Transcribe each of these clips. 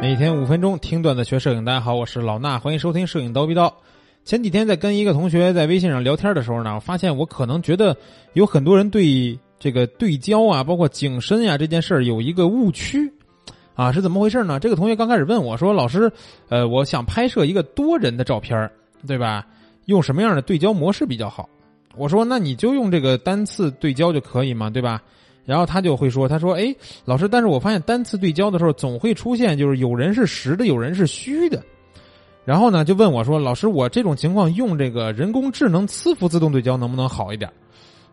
每天五分钟听段子学摄影，大家好，我是老衲，欢迎收听摄影刀逼刀。前几天在跟一个同学在微信上聊天的时候呢，我发现我可能觉得有很多人对这个对焦啊，包括景深呀这件事儿有一个误区，啊是怎么回事呢？这个同学刚开始问我说：“老师，呃，我想拍摄一个多人的照片，对吧？用什么样的对焦模式比较好？”我说：“那你就用这个单次对焦就可以嘛，对吧？”然后他就会说：“他说，哎，老师，但是我发现单次对焦的时候，总会出现就是有人是实的，有人是虚的。然后呢，就问我说，老师，我这种情况用这个人工智能磁浮自动对焦能不能好一点？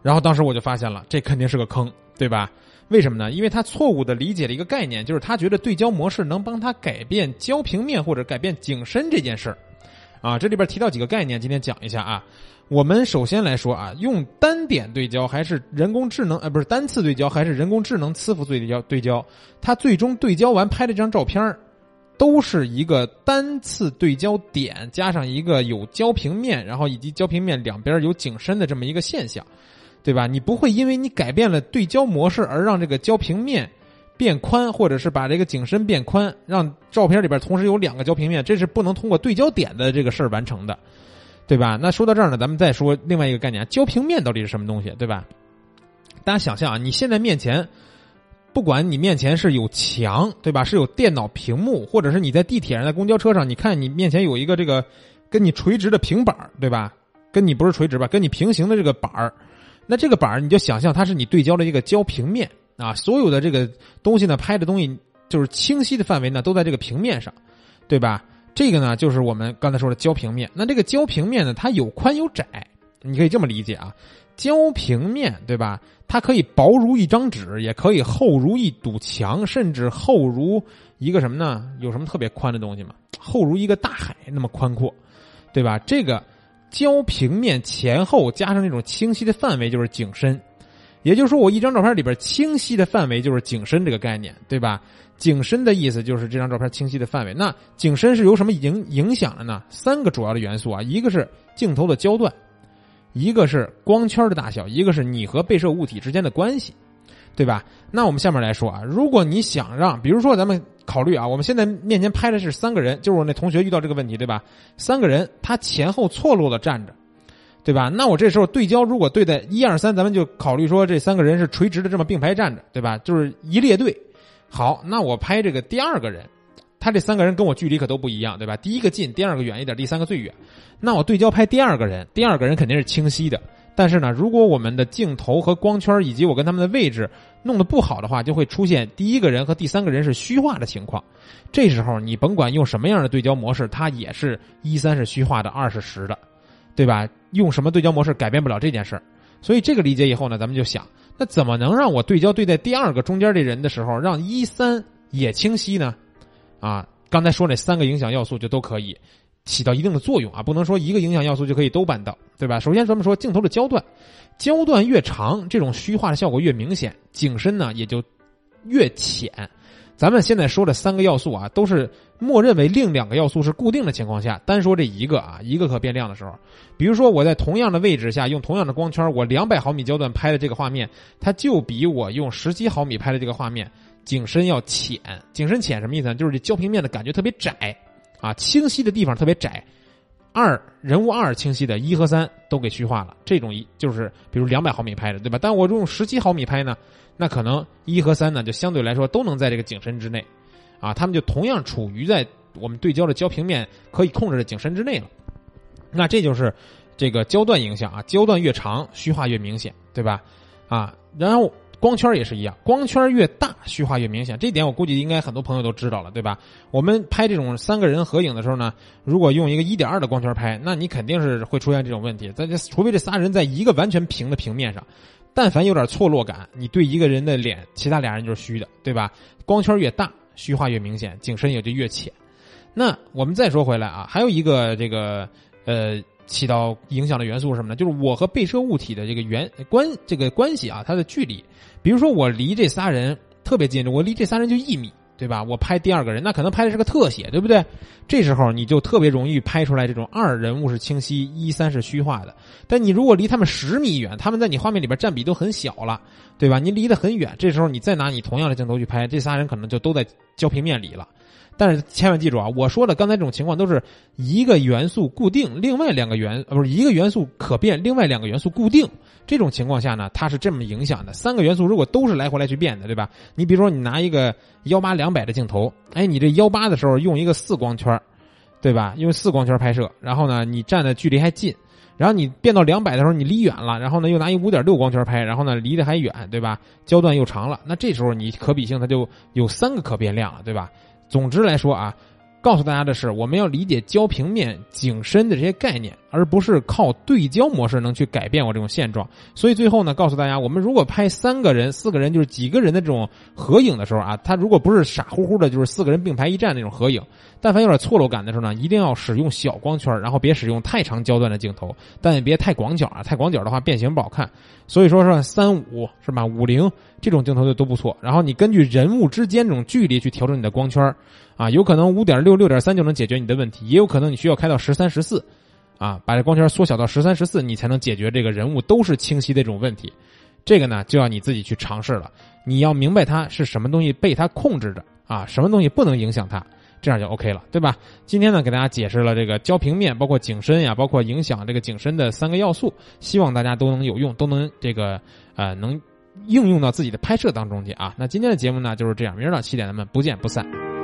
然后当时我就发现了，这肯定是个坑，对吧？为什么呢？因为他错误的理解了一个概念，就是他觉得对焦模式能帮他改变焦平面或者改变景深这件事儿。啊，这里边提到几个概念，今天讲一下啊。我们首先来说啊，用单点对焦还是人工智能？呃，不是单次对焦还是人工智能磁浮对焦？对焦，它最终对焦完拍的这张照片都是一个单次对焦点加上一个有焦平面，然后以及焦平面两边有景深的这么一个现象，对吧？你不会因为你改变了对焦模式而让这个焦平面变宽，或者是把这个景深变宽，让照片里边同时有两个焦平面，这是不能通过对焦点的这个事儿完成的。对吧？那说到这儿呢，咱们再说另外一个概念，焦平面到底是什么东西？对吧？大家想象啊，你现在面前，不管你面前是有墙，对吧？是有电脑屏幕，或者是你在地铁上、在公交车上，你看你面前有一个这个跟你垂直的平板儿对吧？跟你不是垂直吧？跟你平行的这个板儿，那这个板儿你就想象它是你对焦的一个焦平面啊，所有的这个东西呢，拍的东西就是清晰的范围呢，都在这个平面上，对吧？这个呢，就是我们刚才说的焦平面。那这个焦平面呢，它有宽有窄，你可以这么理解啊。焦平面对吧？它可以薄如一张纸，也可以厚如一堵墙，甚至厚如一个什么呢？有什么特别宽的东西吗？厚如一个大海那么宽阔，对吧？这个焦平面前后加上那种清晰的范围，就是景深。也就是说，我一张照片里边清晰的范围就是景深这个概念，对吧？景深的意思就是这张照片清晰的范围。那景深是由什么影影响的呢？三个主要的元素啊，一个是镜头的焦段，一个是光圈的大小，一个是你和被摄物体之间的关系，对吧？那我们下面来说啊，如果你想让，比如说咱们考虑啊，我们现在面前拍的是三个人，就是我那同学遇到这个问题，对吧？三个人他前后错落的站着。对吧？那我这时候对焦如果对在一二三，咱们就考虑说这三个人是垂直的这么并排站着，对吧？就是一列队。好，那我拍这个第二个人，他这三个人跟我距离可都不一样，对吧？第一个近，第二个远一点，第三个最远。那我对焦拍第二个人，第二个人肯定是清晰的。但是呢，如果我们的镜头和光圈以及我跟他们的位置弄得不好的话，就会出现第一个人和第三个人是虚化的情况。这时候你甭管用什么样的对焦模式，它也是一三是虚化的，二是实的。对吧？用什么对焦模式改变不了这件事儿，所以这个理解以后呢，咱们就想，那怎么能让我对焦对在第二个中间这人的时候，让一三也清晰呢？啊，刚才说那三个影响要素就都可以起到一定的作用啊，不能说一个影响要素就可以都办到，对吧？首先咱们说镜头的焦段，焦段越长，这种虚化的效果越明显，景深呢也就越浅。咱们现在说的三个要素啊，都是默认为另两个要素是固定的情况下，单说这一个啊，一个可变量的时候，比如说我在同样的位置下用同样的光圈，我两百毫米焦段拍的这个画面，它就比我用十七毫米拍的这个画面景深要浅。景深浅什么意思呢？就是这焦平面的感觉特别窄，啊，清晰的地方特别窄。二人物二清晰的一和三都给虚化了，这种一就是比如两百毫米拍的，对吧？但我用十七毫米拍呢，那可能一和三呢就相对来说都能在这个景深之内，啊，他们就同样处于在我们对焦的焦平面可以控制的景深之内了。那这就是这个焦段影响啊，焦段越长虚化越明显，对吧？啊，然后。光圈也是一样，光圈越大，虚化越明显。这点我估计应该很多朋友都知道了，对吧？我们拍这种三个人合影的时候呢，如果用一个一点二的光圈拍，那你肯定是会出现这种问题。在这除非这仨人在一个完全平的平面上，但凡有点错落感，你对一个人的脸，其他俩人就是虚的，对吧？光圈越大，虚化越明显，景深也就越浅。那我们再说回来啊，还有一个这个呃。起到影响的元素是什么呢？就是我和被摄物体的这个原关这个关系啊，它的距离。比如说我离这仨人特别近，我离这仨人就一米，对吧？我拍第二个人，那可能拍的是个特写，对不对？这时候你就特别容易拍出来这种二人物是清晰，一三是虚化的。但你如果离他们十米远，他们在你画面里边占比都很小了，对吧？你离得很远，这时候你再拿你同样的镜头去拍，这仨人可能就都在焦平面里了。但是千万记住啊，我说的刚才这种情况都是一个元素固定，另外两个元呃不是一个元素可变，另外两个元素固定。这种情况下呢，它是这么影响的：三个元素如果都是来回来去变的，对吧？你比如说你拿一个幺八两百的镜头，哎，你这幺八的时候用一个四光圈，对吧？用四光圈拍摄，然后呢，你站的距离还近。然后你变到两百的时候，你离远了，然后呢又拿一五点六光圈拍，然后呢离得还远，对吧？焦段又长了，那这时候你可比性它就有三个可变量了，对吧？总之来说啊。告诉大家的是，我们要理解焦平面、景深的这些概念，而不是靠对焦模式能去改变我这种现状。所以最后呢，告诉大家，我们如果拍三个人、四个人，就是几个人的这种合影的时候啊，他如果不是傻乎乎的，就是四个人并排一站那种合影，但凡有点错落感的时候呢，一定要使用小光圈，然后别使用太长焦段的镜头，但也别太广角啊，太广角的话变形不好看。所以说是三五是吧？五零这种镜头就都不错。然后你根据人物之间这种距离去调整你的光圈。啊，有可能五点六、六点三就能解决你的问题，也有可能你需要开到十三、十四，啊，把这光圈缩小到十三、十四，你才能解决这个人物都是清晰的这种问题。这个呢，就要你自己去尝试了。你要明白它是什么东西被它控制着啊，什么东西不能影响它，这样就 OK 了，对吧？今天呢，给大家解释了这个焦平面，包括景深呀，包括影响这个景深的三个要素，希望大家都能有用，都能这个呃能应用到自己的拍摄当中去啊。那今天的节目呢就是这样，明儿早七点咱们不见不散。